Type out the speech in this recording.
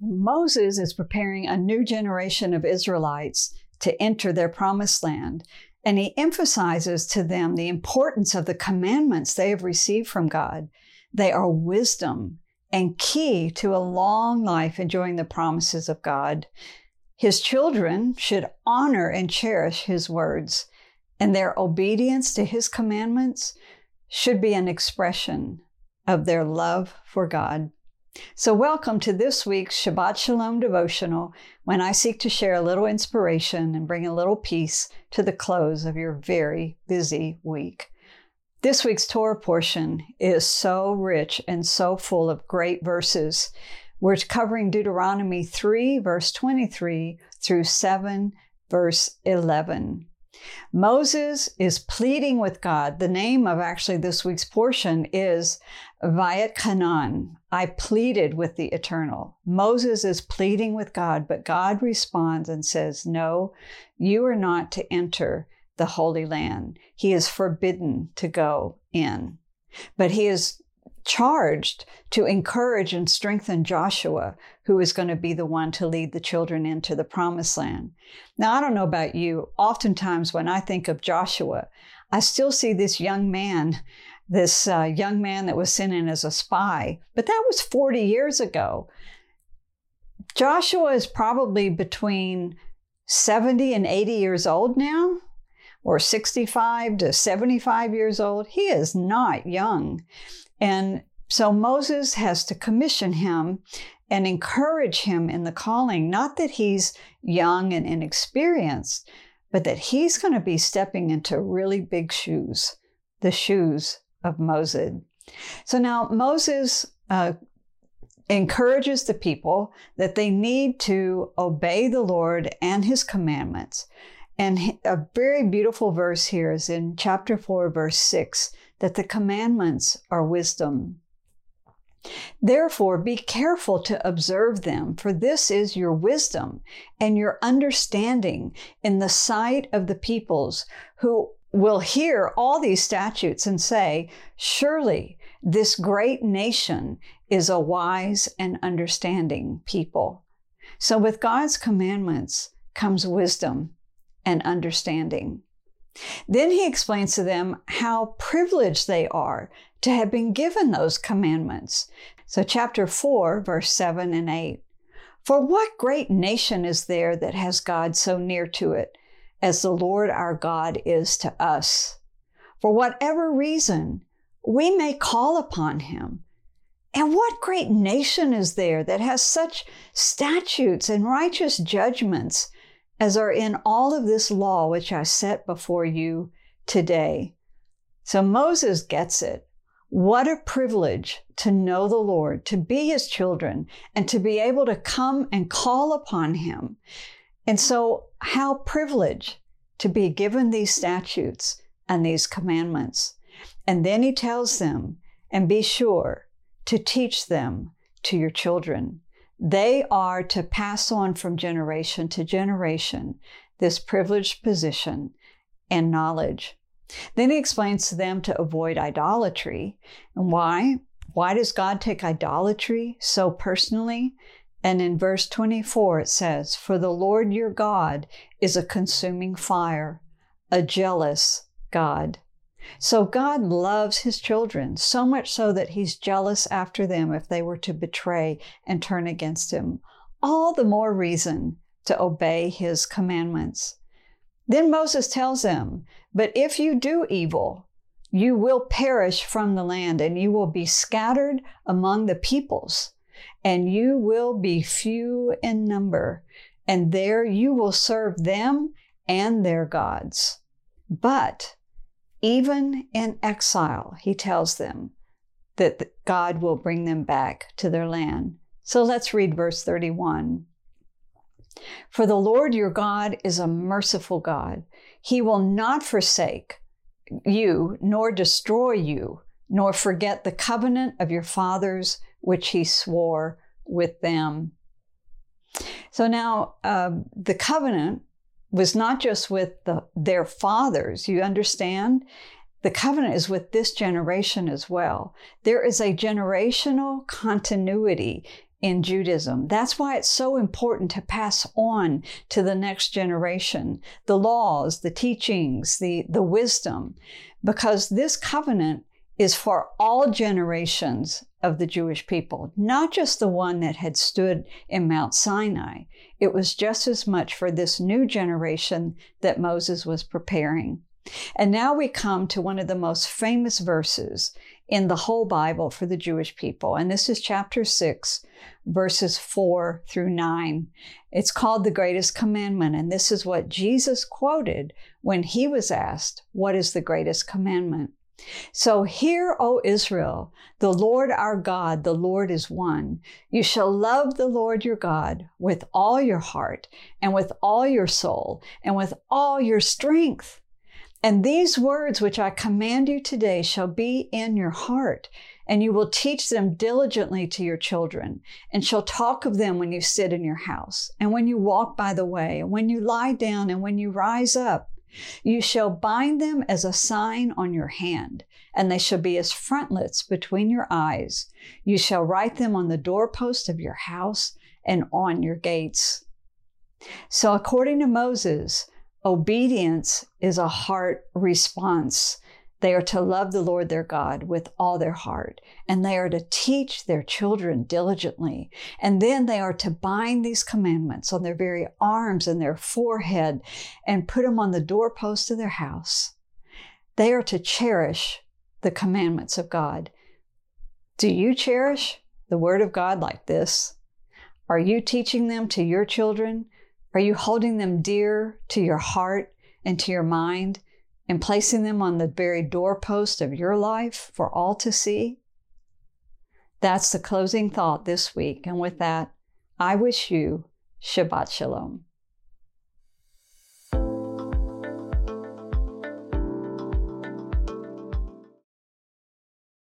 Moses is preparing a new generation of Israelites to enter their promised land, and he emphasizes to them the importance of the commandments they have received from God. They are wisdom and key to a long life enjoying the promises of God. His children should honor and cherish his words, and their obedience to his commandments should be an expression of their love for God. So, welcome to this week's Shabbat Shalom devotional when I seek to share a little inspiration and bring a little peace to the close of your very busy week. This week's Torah portion is so rich and so full of great verses. We're covering Deuteronomy 3, verse 23 through 7, verse 11. Moses is pleading with God. The name of actually this week's portion is Vayetchanan. I pleaded with the eternal. Moses is pleading with God, but God responds and says, No, you are not to enter the Holy Land. He is forbidden to go in. But he is charged to encourage and strengthen Joshua, who is going to be the one to lead the children into the promised land. Now, I don't know about you. Oftentimes, when I think of Joshua, I still see this young man, this uh, young man that was sent in as a spy, but that was 40 years ago. Joshua is probably between 70 and 80 years old now, or 65 to 75 years old. He is not young. And so Moses has to commission him and encourage him in the calling, not that he's young and inexperienced, but that he's going to be stepping into really big shoes, the shoes of Moses. So now Moses uh, encourages the people that they need to obey the Lord and his commandments. And a very beautiful verse here is in chapter 4, verse 6 that the commandments are wisdom. Therefore, be careful to observe them, for this is your wisdom and your understanding in the sight of the peoples who will hear all these statutes and say, Surely this great nation is a wise and understanding people. So, with God's commandments comes wisdom and understanding. Then he explains to them how privileged they are to have been given those commandments. So, chapter 4, verse 7 and 8. For what great nation is there that has God so near to it as the Lord our God is to us? For whatever reason, we may call upon him. And what great nation is there that has such statutes and righteous judgments as are in all of this law which I set before you today. So Moses gets it. What a privilege to know the Lord, to be his children, and to be able to come and call upon him. And so, how privileged to be given these statutes and these commandments. And then he tells them, and be sure to teach them to your children. They are to pass on from generation to generation this privileged position and knowledge. Then he explains to them to avoid idolatry. And why? Why does God take idolatry so personally? And in verse 24 it says, For the Lord your God is a consuming fire, a jealous God. So God loves his children, so much so that he's jealous after them if they were to betray and turn against him. All the more reason to obey his commandments. Then Moses tells them, But if you do evil, you will perish from the land, and you will be scattered among the peoples, and you will be few in number, and there you will serve them and their gods. But even in exile, he tells them that God will bring them back to their land. So let's read verse 31. For the Lord your God is a merciful God. He will not forsake you, nor destroy you, nor forget the covenant of your fathers, which he swore with them. So now, uh, the covenant was not just with the, their fathers, you understand? The covenant is with this generation as well. There is a generational continuity in Judaism. That's why it's so important to pass on to the next generation the laws, the teachings, the, the wisdom, because this covenant is for all generations of the Jewish people, not just the one that had stood in Mount Sinai. It was just as much for this new generation that Moses was preparing. And now we come to one of the most famous verses in the whole Bible for the Jewish people. And this is chapter 6, verses 4 through 9. It's called the greatest commandment. And this is what Jesus quoted when he was asked, What is the greatest commandment? So hear, O Israel, the Lord our God, the Lord is one. You shall love the Lord your God with all your heart and with all your soul and with all your strength. And these words which I command you today shall be in your heart, and you will teach them diligently to your children, and shall talk of them when you sit in your house, and when you walk by the way, and when you lie down, and when you rise up. You shall bind them as a sign on your hand, and they shall be as frontlets between your eyes. You shall write them on the doorpost of your house and on your gates. So, according to Moses, Obedience is a heart response. They are to love the Lord their God with all their heart, and they are to teach their children diligently. And then they are to bind these commandments on their very arms and their forehead and put them on the doorpost of their house. They are to cherish the commandments of God. Do you cherish the Word of God like this? Are you teaching them to your children? Are you holding them dear to your heart and to your mind and placing them on the very doorpost of your life for all to see? That's the closing thought this week. And with that, I wish you Shabbat Shalom.